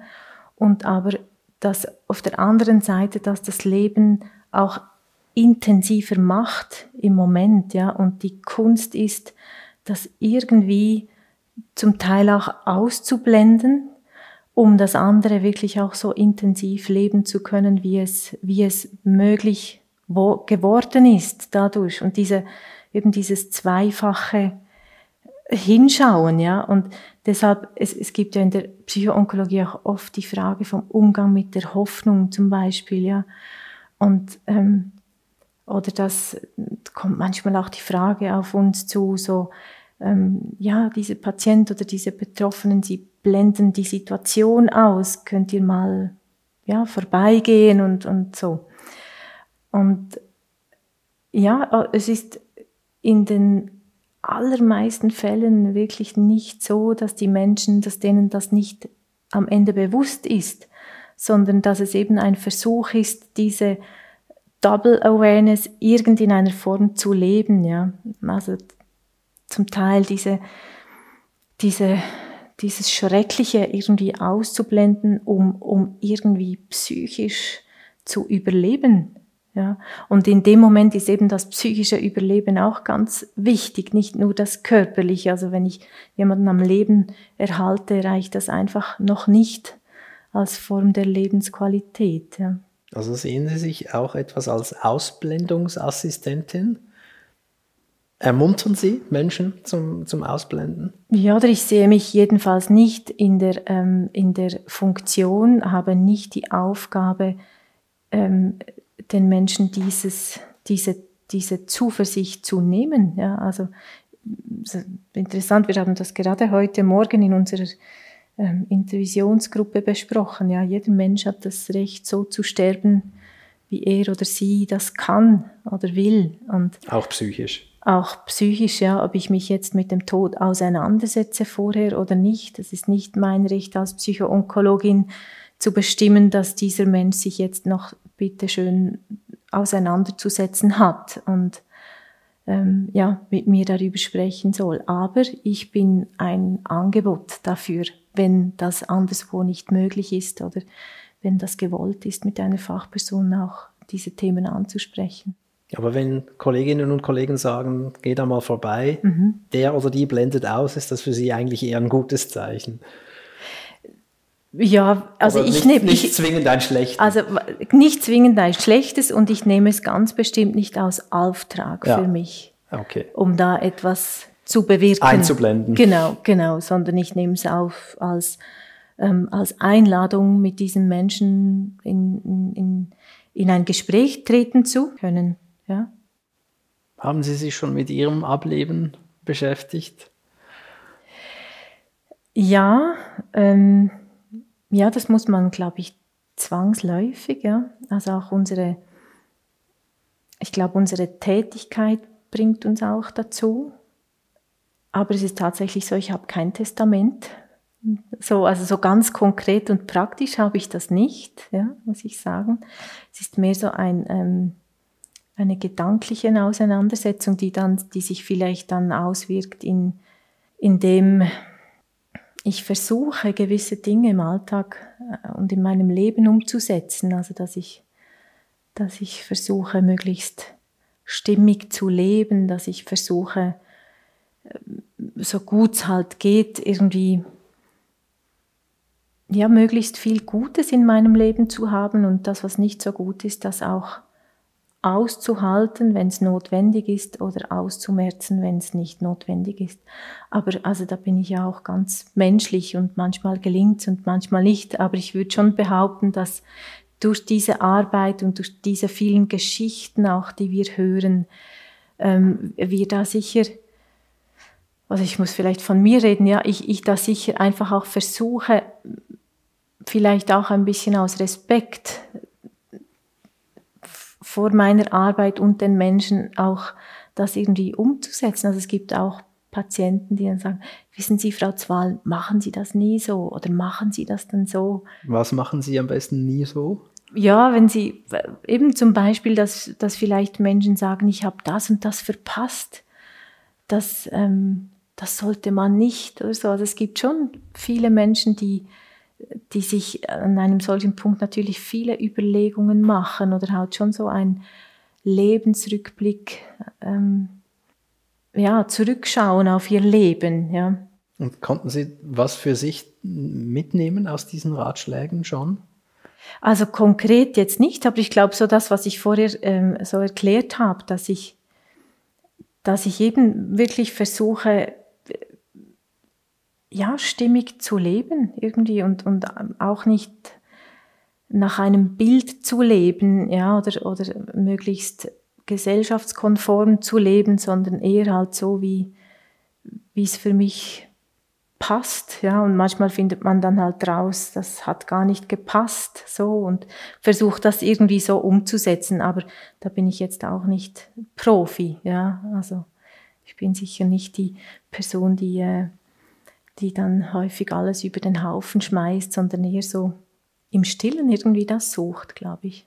und aber dass auf der anderen Seite, dass das Leben auch intensiver macht im Moment, ja, und die Kunst ist, das irgendwie zum Teil auch auszublenden, um das andere wirklich auch so intensiv leben zu können, wie es, wie es möglich wo, geworden ist dadurch. Und diese, eben dieses zweifache Hinschauen, ja. Und deshalb, es, es gibt ja in der Psychoonkologie auch oft die Frage vom Umgang mit der Hoffnung zum Beispiel, ja. Und, ähm, oder das kommt manchmal auch die Frage auf uns zu, so, ähm, ja, diese Patient oder diese Betroffenen, sie blenden die Situation aus, könnt ihr mal ja, vorbeigehen und, und so. Und ja, es ist in den allermeisten Fällen wirklich nicht so, dass die Menschen, dass denen das nicht am Ende bewusst ist, sondern dass es eben ein Versuch ist, diese Double Awareness irgend in einer Form zu leben, ja. Also zum Teil diese, diese dieses Schreckliche irgendwie auszublenden, um, um irgendwie psychisch zu überleben. Ja, und in dem Moment ist eben das psychische Überleben auch ganz wichtig, nicht nur das körperliche. Also wenn ich jemanden am Leben erhalte, reicht das einfach noch nicht als Form der Lebensqualität. Ja. Also sehen Sie sich auch etwas als Ausblendungsassistentin? Ermuntern Sie Menschen zum, zum Ausblenden? Ja, oder ich sehe mich jedenfalls nicht in der, ähm, in der Funktion, habe nicht die Aufgabe, ähm, den Menschen dieses, diese, diese Zuversicht zu nehmen. Ja, also interessant, wir haben das gerade heute Morgen in unserer ähm, Intervisionsgruppe besprochen. Ja, jeder Mensch hat das Recht, so zu sterben, wie er oder sie das kann oder will. Und auch psychisch auch psychisch, ja, ob ich mich jetzt mit dem Tod auseinandersetze vorher oder nicht. Das ist nicht mein Recht als Psychoonkologin zu bestimmen, dass dieser Mensch sich jetzt noch bitteschön auseinanderzusetzen hat und ähm, ja, mit mir darüber sprechen soll. Aber ich bin ein Angebot dafür, wenn das anderswo nicht möglich ist oder wenn das gewollt ist, mit einer Fachperson auch diese Themen anzusprechen. Aber wenn Kolleginnen und Kollegen sagen, geh da mal vorbei, mhm. der oder die blendet aus, ist das für sie eigentlich eher ein gutes Zeichen. Ja, also Aber ich nehme nicht ich, zwingend ein schlechtes. Also nicht zwingend ein schlechtes und ich nehme es ganz bestimmt nicht als Auftrag ja. für mich, okay. um da etwas zu bewirken. Einzublenden. Genau, genau, sondern ich nehme es auf als, ähm, als Einladung, mit diesen Menschen in, in, in ein Gespräch treten zu können. Ja. Haben Sie sich schon mit Ihrem Ableben beschäftigt? Ja, ähm, ja, das muss man, glaube ich, zwangsläufig. Ja. Also auch unsere, ich glaube, unsere Tätigkeit bringt uns auch dazu. Aber es ist tatsächlich so, ich habe kein Testament. So, also so ganz konkret und praktisch habe ich das nicht, ja, muss ich sagen. Es ist mehr so ein ähm, eine gedankliche Auseinandersetzung, die dann, die sich vielleicht dann auswirkt in, indem ich versuche, gewisse Dinge im Alltag äh, und in meinem Leben umzusetzen. Also, dass ich, dass ich versuche, möglichst stimmig zu leben, dass ich versuche, äh, so gut es halt geht, irgendwie ja, möglichst viel Gutes in meinem Leben zu haben und das, was nicht so gut ist, das auch auszuhalten, wenn es notwendig ist, oder auszumerzen, wenn es nicht notwendig ist. Aber also da bin ich ja auch ganz menschlich und manchmal gelingt es und manchmal nicht. Aber ich würde schon behaupten, dass durch diese Arbeit und durch diese vielen Geschichten auch, die wir hören, ähm, wir da sicher, also ich muss vielleicht von mir reden, ja, ich, ich da sicher einfach auch versuche, vielleicht auch ein bisschen aus Respekt vor meiner Arbeit und den Menschen auch das irgendwie umzusetzen. Also es gibt auch Patienten, die dann sagen, wissen Sie, Frau Zwal, machen Sie das nie so oder machen Sie das dann so? Was machen Sie am besten nie so? Ja, wenn Sie eben zum Beispiel, dass, dass vielleicht Menschen sagen, ich habe das und das verpasst, das, ähm, das sollte man nicht oder so. Also es gibt schon viele Menschen, die, die sich an einem solchen Punkt natürlich viele Überlegungen machen oder halt schon so ein Lebensrückblick ähm, ja, zurückschauen auf ihr Leben. Ja. Und konnten Sie was für sich mitnehmen aus diesen Ratschlägen schon? Also konkret jetzt nicht, aber ich glaube so das, was ich vorher ähm, so erklärt habe, dass ich, dass ich eben wirklich versuche, ja, stimmig zu leben irgendwie und, und auch nicht nach einem Bild zu leben, ja, oder, oder möglichst gesellschaftskonform zu leben, sondern eher halt so, wie, wie es für mich passt, ja, und manchmal findet man dann halt raus, das hat gar nicht gepasst, so, und versucht das irgendwie so umzusetzen, aber da bin ich jetzt auch nicht Profi, ja, also ich bin sicher nicht die Person, die, äh, die dann häufig alles über den Haufen schmeißt, sondern eher so im Stillen irgendwie das sucht, glaube ich.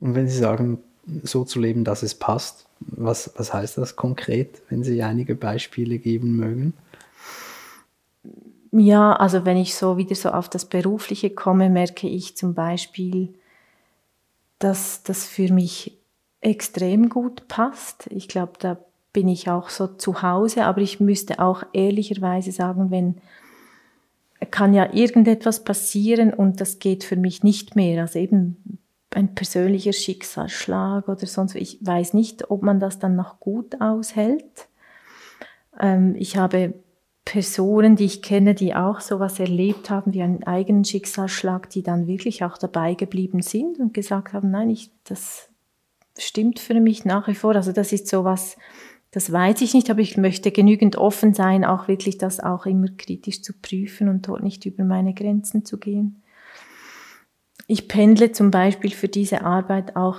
Und wenn Sie sagen, so zu leben, dass es passt. Was, was heißt das konkret, wenn Sie einige Beispiele geben mögen? Ja, also wenn ich so wieder so auf das Berufliche komme, merke ich zum Beispiel, dass das für mich extrem gut passt. Ich glaube, da bin ich auch so zu Hause, aber ich müsste auch ehrlicherweise sagen, wenn kann ja irgendetwas passieren und das geht für mich nicht mehr. Also eben ein persönlicher Schicksalsschlag oder sonst. Ich weiß nicht, ob man das dann noch gut aushält. Ähm, ich habe Personen, die ich kenne, die auch sowas erlebt haben wie einen eigenen Schicksalsschlag, die dann wirklich auch dabei geblieben sind und gesagt haben, nein, ich, das stimmt für mich nach wie vor. Also das ist sowas, das weiß ich nicht, aber ich möchte genügend offen sein, auch wirklich das auch immer kritisch zu prüfen und dort nicht über meine Grenzen zu gehen. Ich pendle zum Beispiel für diese Arbeit auch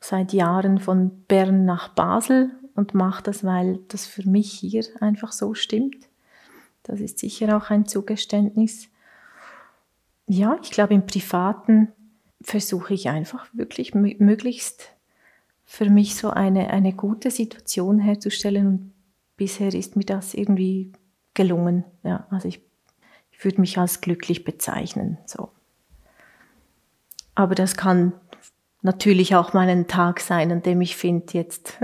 seit Jahren von Bern nach Basel und mache das, weil das für mich hier einfach so stimmt. Das ist sicher auch ein Zugeständnis. Ja, ich glaube, im Privaten versuche ich einfach wirklich möglichst für mich so eine, eine gute Situation herzustellen und bisher ist mir das irgendwie gelungen. Ja, also ich, ich würde mich als glücklich bezeichnen. So. Aber das kann natürlich auch mal ein Tag sein, an dem ich finde, jetzt,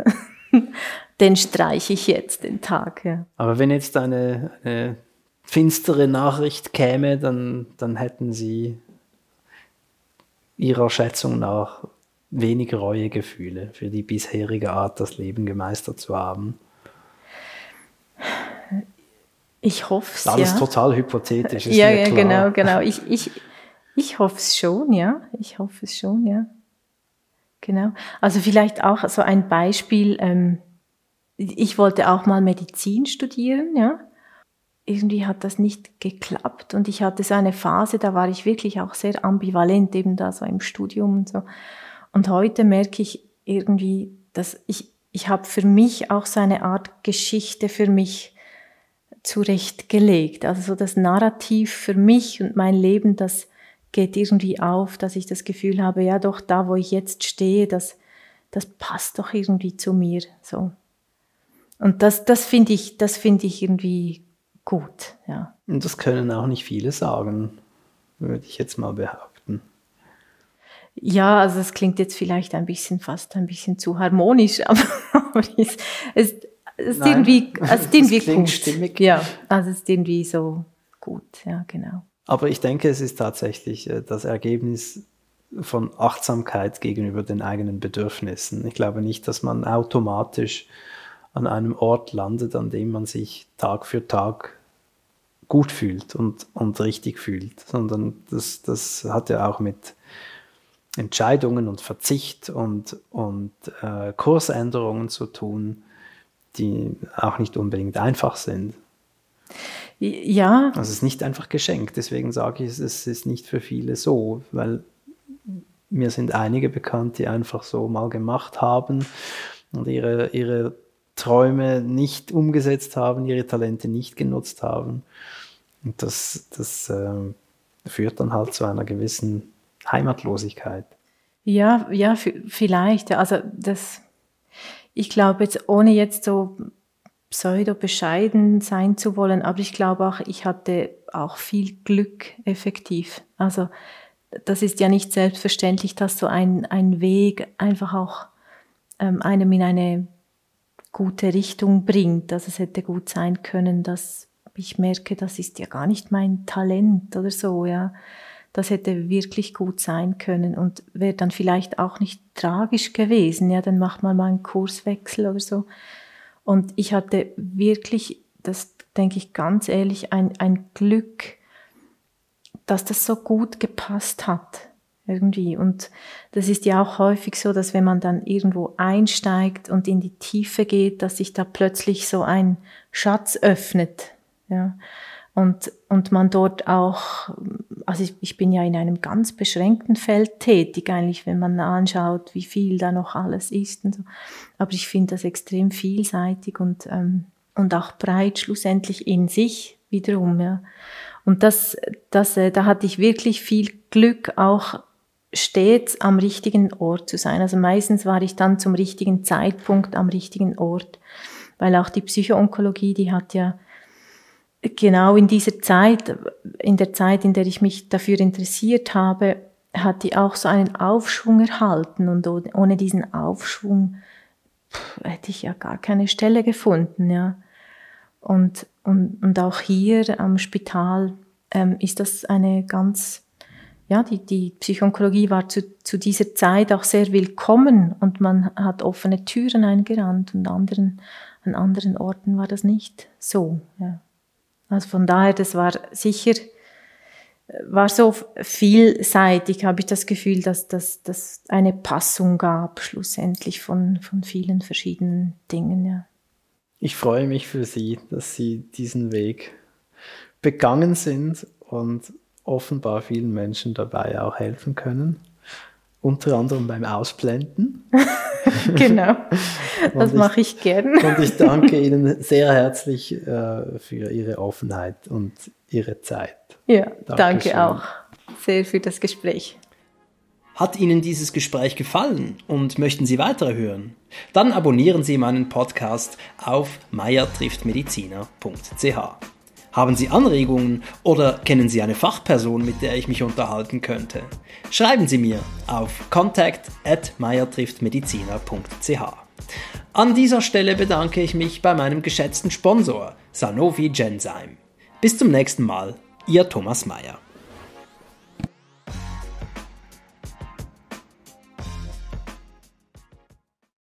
den streiche ich jetzt, den Tag. Ja. Aber wenn jetzt eine, eine finstere Nachricht käme, dann, dann hätten Sie Ihrer Schätzung nach wenig Reuegefühle für die bisherige Art, das Leben gemeistert zu haben. Ich hoffe es. Alles ja. total hypothetisch. Ist ja, ja, genau, genau. Ich, ich, ich hoffe es schon, ja. Ich hoffe es schon, ja. Genau. Also vielleicht auch so ein Beispiel. Ähm, ich wollte auch mal Medizin studieren, ja. Irgendwie hat das nicht geklappt und ich hatte so eine Phase, da war ich wirklich auch sehr ambivalent, eben da so im Studium und so. Und heute merke ich irgendwie, dass ich, ich habe für mich auch so Art Geschichte für mich zurechtgelegt. Also so das Narrativ für mich und mein Leben, das geht irgendwie auf, dass ich das Gefühl habe, ja doch, da wo ich jetzt stehe, das, das passt doch irgendwie zu mir. So. Und das, das finde ich, das ich irgendwie gut, ja. Und das können auch nicht viele sagen, würde ich jetzt mal behaupten. Ja, also es klingt jetzt vielleicht ein bisschen fast ein bisschen zu harmonisch, aber, aber es, es, es ist irgendwie, es ist irgendwie gut. Stimmig. Ja, also es ist irgendwie so gut, ja, genau. Aber ich denke, es ist tatsächlich äh, das Ergebnis von Achtsamkeit gegenüber den eigenen Bedürfnissen. Ich glaube nicht, dass man automatisch an einem Ort landet, an dem man sich Tag für Tag gut fühlt und, und richtig fühlt, sondern das, das hat ja auch mit Entscheidungen und Verzicht und, und äh, Kursänderungen zu tun, die auch nicht unbedingt einfach sind. Ja. Also es ist nicht einfach geschenkt, deswegen sage ich, es ist nicht für viele so, weil mir sind einige bekannt, die einfach so mal gemacht haben und ihre, ihre Träume nicht umgesetzt haben, ihre Talente nicht genutzt haben. Und das, das äh, führt dann halt zu einer gewissen Heimatlosigkeit. Ja, ja, vielleicht. Also das, ich glaube jetzt, ohne jetzt so pseudo bescheiden sein zu wollen, aber ich glaube auch, ich hatte auch viel Glück effektiv. Also das ist ja nicht selbstverständlich, dass so ein, ein Weg einfach auch ähm, einem in eine gute Richtung bringt. Also es hätte gut sein können, dass ich merke, das ist ja gar nicht mein Talent oder so, ja. Das hätte wirklich gut sein können und wäre dann vielleicht auch nicht tragisch gewesen, ja, dann macht man mal einen Kurswechsel oder so. Und ich hatte wirklich, das denke ich ganz ehrlich, ein, ein Glück, dass das so gut gepasst hat irgendwie. Und das ist ja auch häufig so, dass wenn man dann irgendwo einsteigt und in die Tiefe geht, dass sich da plötzlich so ein Schatz öffnet. Ja. Und, und man dort auch, also ich, ich bin ja in einem ganz beschränkten Feld tätig, eigentlich, wenn man anschaut, wie viel da noch alles ist und so. Aber ich finde das extrem vielseitig und, ähm, und auch breit schlussendlich in sich wiederum, ja. Und das, das, äh, da hatte ich wirklich viel Glück, auch stets am richtigen Ort zu sein. Also meistens war ich dann zum richtigen Zeitpunkt am richtigen Ort, weil auch die Psychoonkologie, die hat ja genau in dieser Zeit, in der Zeit, in der ich mich dafür interessiert habe, hat die auch so einen Aufschwung erhalten und ohne diesen Aufschwung hätte ich ja gar keine Stelle gefunden, ja. Und, und, und auch hier am Spital ähm, ist das eine ganz ja, die, die Psychoonkologie war zu, zu dieser Zeit auch sehr willkommen und man hat offene Türen eingerannt und anderen, an anderen Orten war das nicht so. Ja. Also von daher, das war sicher, war so vielseitig, habe ich das Gefühl, dass das eine Passung gab, schlussendlich von, von vielen verschiedenen Dingen. Ja. Ich freue mich für Sie, dass Sie diesen Weg begangen sind und offenbar vielen Menschen dabei auch helfen können. Unter anderem beim Ausblenden. genau, das mache ich gern. und ich danke Ihnen sehr herzlich äh, für Ihre Offenheit und Ihre Zeit. Ja, Dankeschön. danke auch sehr für das Gespräch. Hat Ihnen dieses Gespräch gefallen und möchten Sie weitere hören? Dann abonnieren Sie meinen Podcast auf meiertrifftmediziner.ch. Haben Sie Anregungen oder kennen Sie eine Fachperson, mit der ich mich unterhalten könnte? Schreiben Sie mir auf contact@meiertrifftmediziner.ch. An dieser Stelle bedanke ich mich bei meinem geschätzten Sponsor Sanofi Genzyme. Bis zum nächsten Mal, Ihr Thomas Mayer.